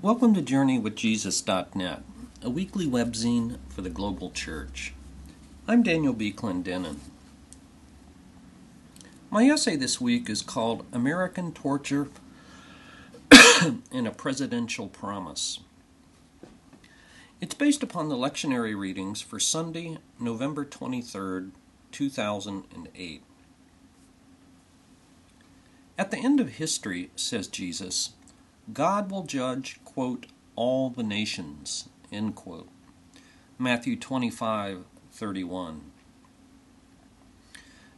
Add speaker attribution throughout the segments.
Speaker 1: Welcome to JourneyWithJesus.net, a weekly webzine for the global church. I'm Daniel B. Clendenin. My essay this week is called American Torture and a Presidential Promise. It's based upon the lectionary readings for Sunday, November 23rd, 2008. At the end of history, says Jesus, God will judge, quote, all the nations, end quote. Matthew 25, 31.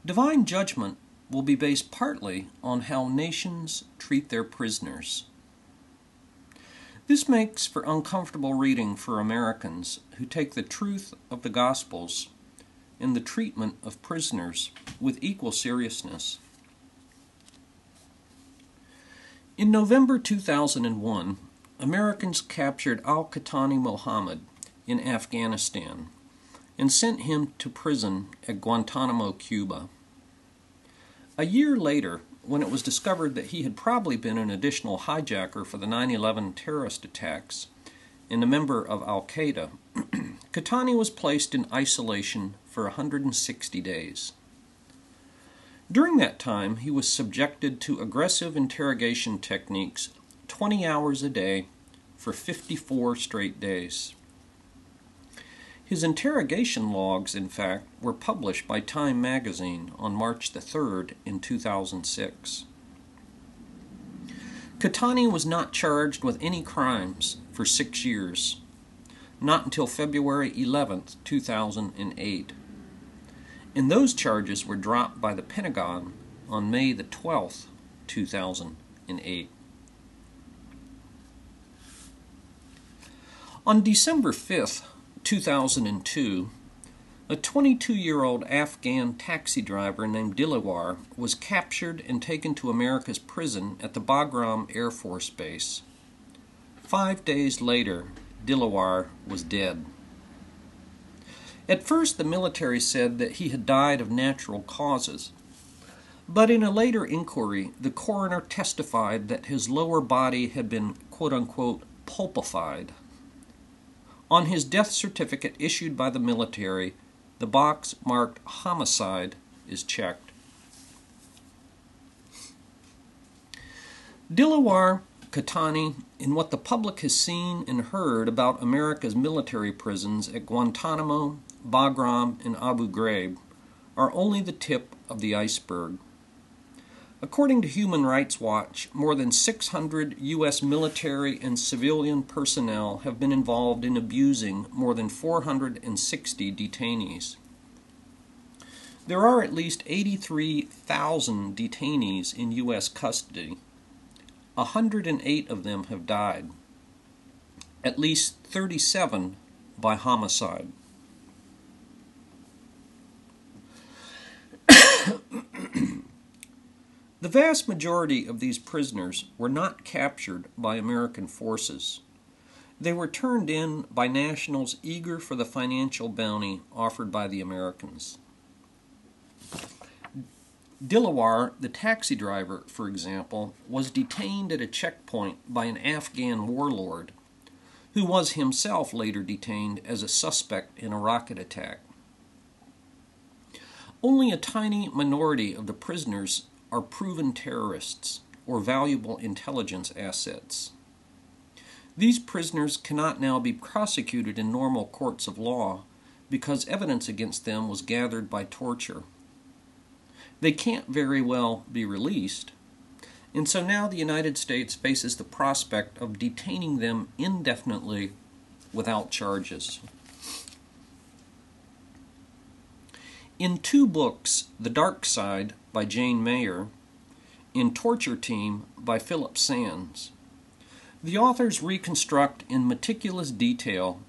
Speaker 1: Divine judgment will be based partly on how nations treat their prisoners. This makes for uncomfortable reading for Americans who take the truth of the Gospels and the treatment of prisoners with equal seriousness. In November 2001, Americans captured Al Qahtani Mohammed in Afghanistan and sent him to prison at Guantanamo, Cuba. A year later, when it was discovered that he had probably been an additional hijacker for the 9 11 terrorist attacks and a member of Al Qaeda, Qahtani was placed in isolation for 160 days. During that time, he was subjected to aggressive interrogation techniques 20 hours a day for 54 straight days. His interrogation logs, in fact, were published by Time magazine on March the 3rd in 2006. Qahtani was not charged with any crimes for six years, not until February 11, 2008 and those charges were dropped by the Pentagon on May the 12th, 2008. On December 5th, 2002, a 22 year old Afghan taxi driver named Dilawar was captured and taken to America's prison at the Bagram Air Force Base. Five days later, Dilawar was dead. At first, the military said that he had died of natural causes. But in a later inquiry, the coroner testified that his lower body had been quote unquote pulpified. On his death certificate issued by the military, the box marked homicide is checked. Dilawar Qahtani in what the public has seen and heard about America's military prisons at Guantanamo, Bagram, and Abu Ghraib are only the tip of the iceberg. According to Human Rights Watch, more than 600 U.S. military and civilian personnel have been involved in abusing more than 460 detainees. There are at least 83,000 detainees in U.S. custody. 108 of them have died, at least 37 by homicide. The vast majority of these prisoners were not captured by American forces. They were turned in by nationals eager for the financial bounty offered by the Americans. Dilawar, the taxi driver, for example, was detained at a checkpoint by an Afghan warlord, who was himself later detained as a suspect in a rocket attack. Only a tiny minority of the prisoners are proven terrorists or valuable intelligence assets. These prisoners cannot now be prosecuted in normal courts of law because evidence against them was gathered by torture. They can't very well be released, and so now the United States faces the prospect of detaining them indefinitely without charges. In two books, The Dark Side by Jane Mayer, in Torture Team by Philip Sands. The authors reconstruct in meticulous detail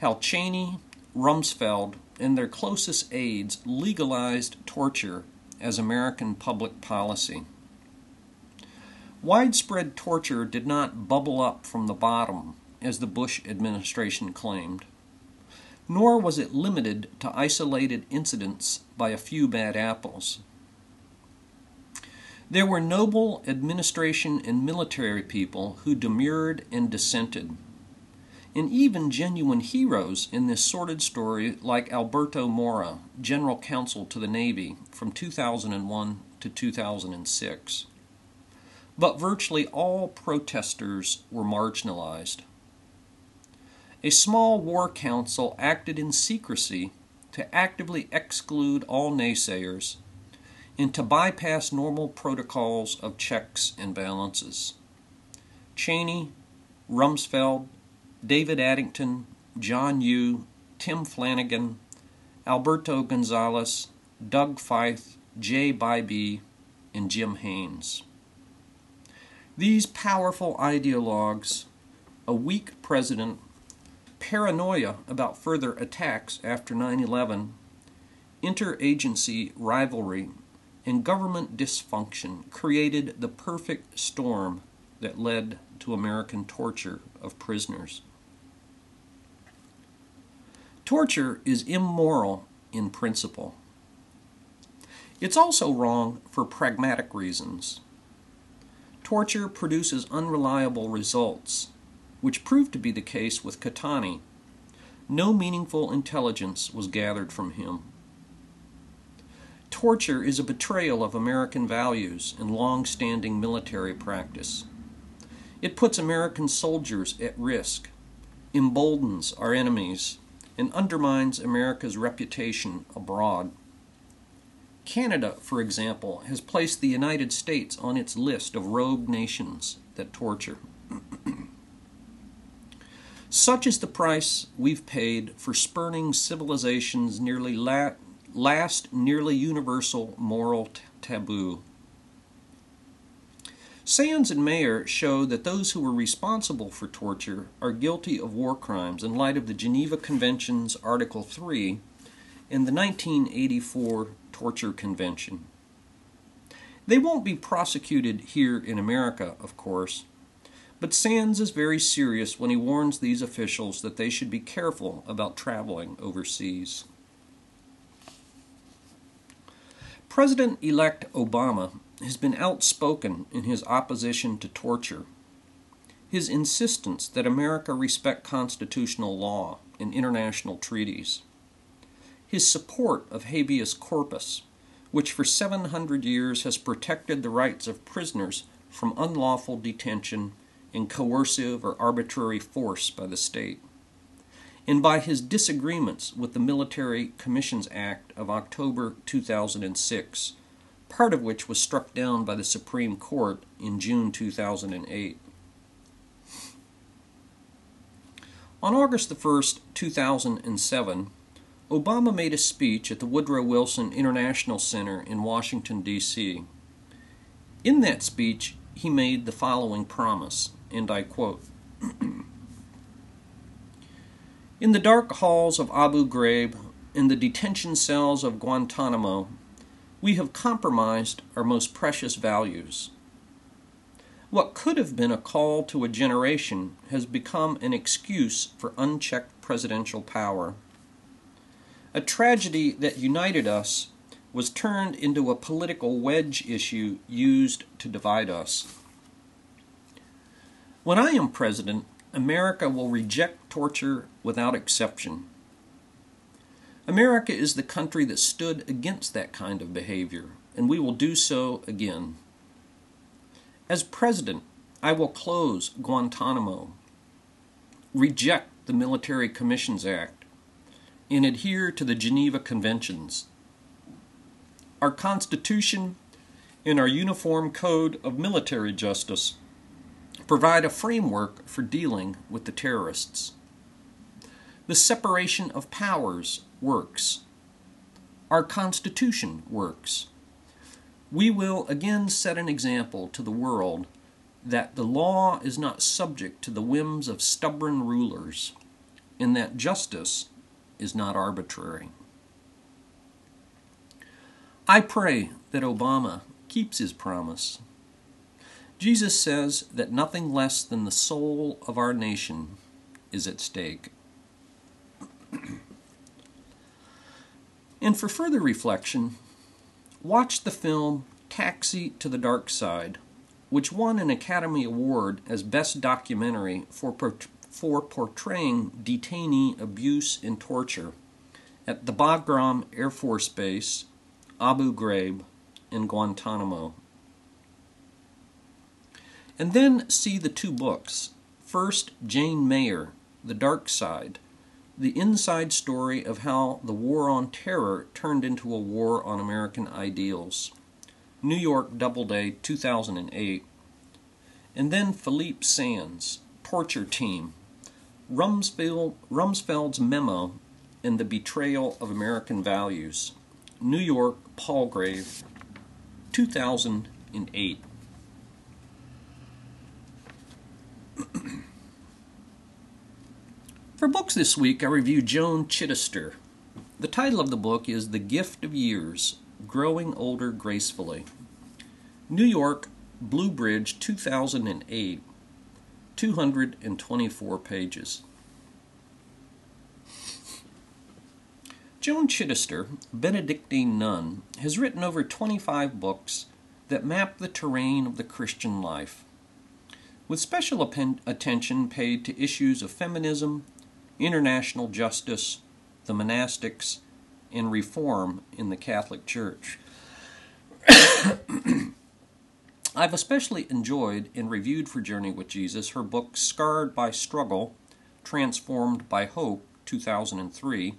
Speaker 1: how Cheney, Rumsfeld, and their closest aides legalized torture as American public policy. Widespread torture did not bubble up from the bottom, as the Bush administration claimed, nor was it limited to isolated incidents by a few bad apples. There were noble administration and military people who demurred and dissented. And even genuine heroes in this sordid story, like Alberto Mora, General Counsel to the Navy from 2001 to 2006. But virtually all protesters were marginalized. A small war council acted in secrecy to actively exclude all naysayers and to bypass normal protocols of checks and balances. Cheney, Rumsfeld, David Addington, John Yoo, Tim Flanigan, Alberto Gonzales, Doug Feith, Jay Bybee, and Jim Haynes. These powerful ideologues, a weak president, paranoia about further attacks after 9 11, interagency rivalry and government dysfunction created the perfect storm that led to American torture of prisoners. Torture is immoral in principle. It's also wrong for pragmatic reasons. Torture produces unreliable results, which proved to be the case with Qahtani. No meaningful intelligence was gathered from him. Torture is a betrayal of American values and long standing military practice. It puts American soldiers at risk, emboldens our enemies, and undermines America's reputation abroad. Canada, for example, has placed the United States on its list of rogue nations that torture. Such is the price we've paid for spurning civilization's nearly la- last nearly universal moral t- taboo. Sands and Mayer show that those who were responsible for torture are guilty of war crimes in light of the Geneva Convention's Article 3 and the 1984 Torture Convention. They won't be prosecuted here in America, of course, but Sands is very serious when he warns these officials that they should be careful about traveling overseas. President elect Obama has been outspoken in his opposition to torture. His insistence that America respect constitutional law and international treaties. His support of habeas corpus, which for 700 years has protected the rights of prisoners from unlawful detention and coercive or arbitrary force by the state and by his disagreements with the Military Commissions Act of October 2006, part of which was struck down by the Supreme Court in June 2008. On August 1, 2007, Obama made a speech at the Woodrow Wilson International Center in Washington, D.C. In that speech, he made the following promise, and I quote In the dark halls of Abu Ghraib, in the detention cells of Guantanamo, we have compromised our most precious values. What could have been a call to a generation has become an excuse for unchecked presidential power. A tragedy that united us was turned into a political wedge issue used to divide us. When I am president, America will reject torture without exception. America is the country that stood against that kind of behavior, and we will do so again. As president, I will close Guantanamo, reject the Military Commissions Act, and adhere to the Geneva Conventions. Our Constitution and our Uniform Code of Military Justice provide a framework for dealing with the terrorists. The separation of powers works. Our Constitution works. We will again set an example to the world that the law is not subject to the whims of stubborn rulers, and that justice is not arbitrary. I pray that Obama keeps his promise Jesus says that nothing less than the soul of our nation is at stake. And for further reflection, watch the film Taxi to the Dark Side, which won an Academy Award as Best Documentary for, for portraying detainee abuse and torture at the Bagram Air Force Base, Abu Ghraib, and Guantanamo. And then see the two books. First, Jane Mayer, The Dark Side, the inside story of how the War on Terror turned into a war on American ideals. New York Doubleday, 2008. And then Philippe Sands, Torture Team, Rumsfeld, Rumsfeld's Memo and the Betrayal of American Values. New York, Palgrave, 2008. For books this week, I review Joan Chittister. The title of the book is The Gift of Years Growing Older Gracefully. New York, BlueBridge, 2008, 224 pages. Joan Chittister, Benedictine nun, has written over 25 books that map the terrain of the Christian life, with special attention paid to issues of feminism, international justice, the monastics, and reform in the Catholic Church. I've especially enjoyed and reviewed for Journey with Jesus her book Scarred by Struggle, Transformed by Hope, 2003,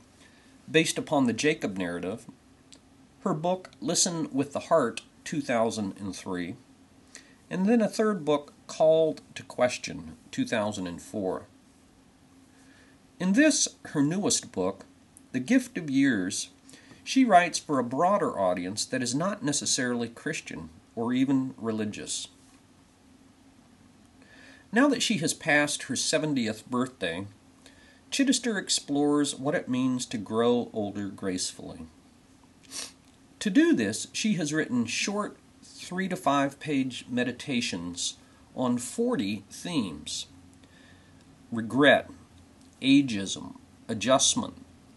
Speaker 1: based upon the Jacob narrative, her book Listen with the Heart, 2003, and then a third book Called to Question, 2004. In this, her newest book, The Gift of Years, she writes for a broader audience that is not necessarily Christian or even religious. Now that she has passed her 70th birthday, Chittister explores what it means to grow older gracefully. To do this, she has written short three to five page meditations on 40 themes regret, ageism, adjustment,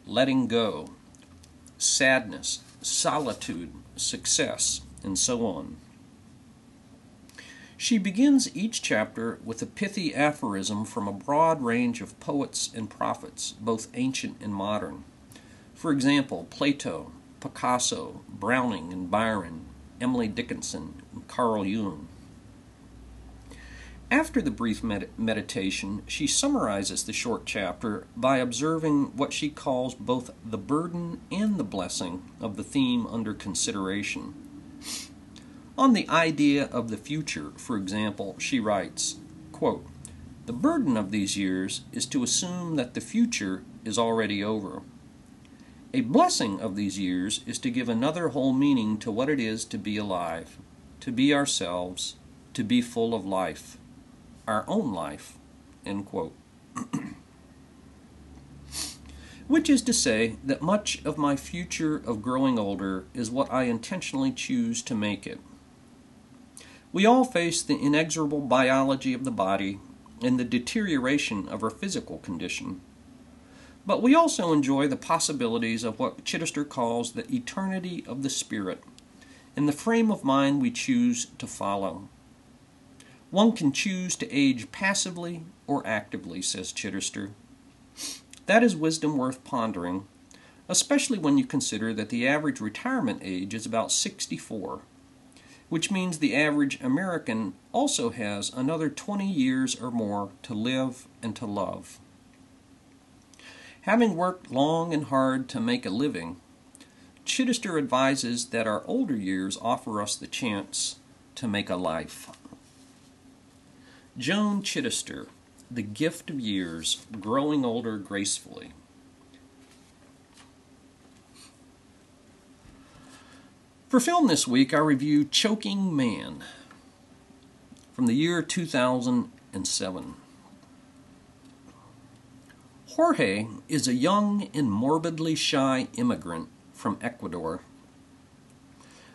Speaker 1: letting go, sadness, solitude, success, and so on. She begins each chapter with a pithy aphorism from a broad range of poets and prophets, both ancient and modern. For example, Plato, Picasso, Browning and Byron, Emily Dickinson, and Carl Jung. After the brief med- meditation, she summarizes the short chapter by observing what she calls both the burden and the blessing of the theme under consideration. On the idea of the future, for example, she writes quote, The burden of these years is to assume that the future is already over. A blessing of these years is to give another whole meaning to what it is to be alive, to be ourselves, to be full of life our own life. End quote. Which is to say that much of my future of growing older is what I intentionally choose to make it. We all face the inexorable biology of the body and the deterioration of our physical condition. But we also enjoy the possibilities of what Chittister calls the eternity of the spirit and the frame of mind we choose to follow. One can choose to age passively or actively, says Chittister. That is wisdom worth pondering, especially when you consider that the average retirement age is about 64, which means the average American also has another 20 years or more to live and to love. Having worked long and hard to make a living, Chittister advises that our older years offer us the chance to make a life. Joan Chittister, The Gift of Years, Growing Older Gracefully. For film this week, I review Choking Man from the year 2007. Jorge is a young and morbidly shy immigrant from Ecuador.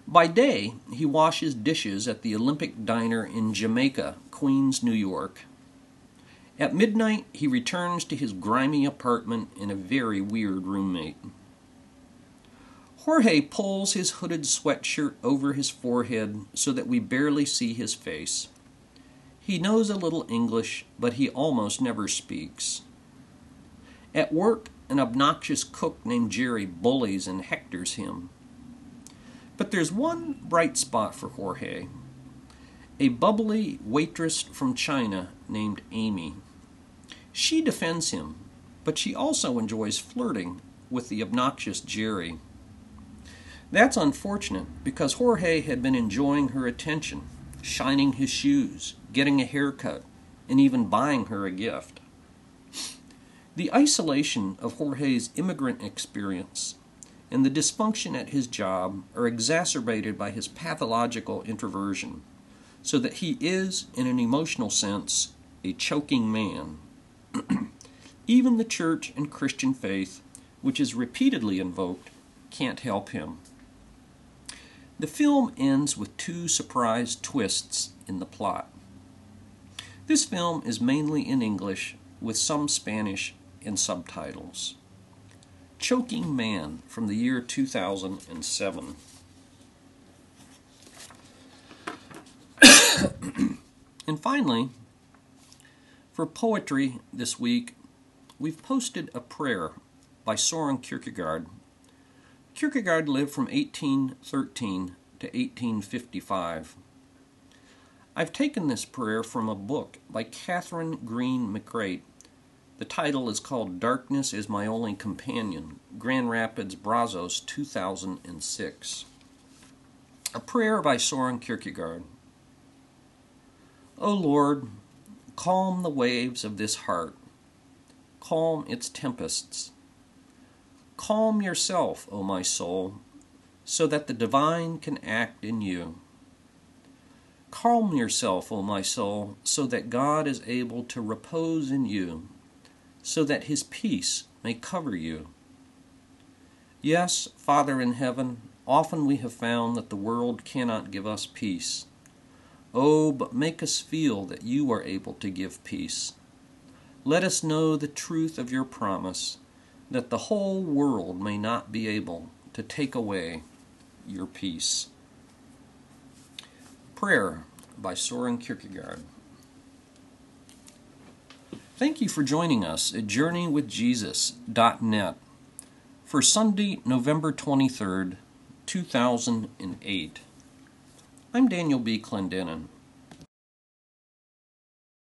Speaker 1: By day, he washes dishes at the Olympic Diner in Jamaica, Queens, New York. At midnight, he returns to his grimy apartment and a very weird roommate. Jorge pulls his hooded sweatshirt over his forehead so that we barely see his face. He knows a little English, but he almost never speaks. At work, an obnoxious cook named Jerry bullies and hectors him. But there's one bright spot for Jorge a bubbly waitress from China named Amy. She defends him, but she also enjoys flirting with the obnoxious Jerry. That's unfortunate because Jorge had been enjoying her attention, shining his shoes, getting a haircut, and even buying her a gift. The isolation of Jorge's immigrant experience and the dysfunction at his job are exacerbated by his pathological introversion so that he is, in an emotional sense, a choking man. Even the church and Christian faith, which is repeatedly invoked, can't help him. The film ends with two surprise twists in the plot. This film is mainly in English with some Spanish and subtitles. Choking Man from the year 2007. and finally, for poetry this week, we've posted a prayer by Soren Kierkegaard. Kierkegaard lived from 1813 to 1855. I've taken this prayer from a book by Kathryn Greene-McCreight. The title is called Darkness is My Only Companion, Grand Rapids, Brazos, 2006. A prayer by Soren Kierkegaard. O Lord, calm the waves of this heart, calm its tempests. Calm yourself, O my soul, so that the divine can act in you. Calm yourself, O my soul, so that God is able to repose in you, so that his peace may cover you. Yes, Father in heaven, often we have found that the world cannot give us peace. Oh, but make us feel that you are able to give peace. Let us know the truth of your promise, that the whole world may not be able to take away your peace. Prayer by Soren Kierkegaard. Thank you for joining us at JourneyWithJesus.net for Sunday, November 23rd, 2008. I'm Daniel B. Clendenin.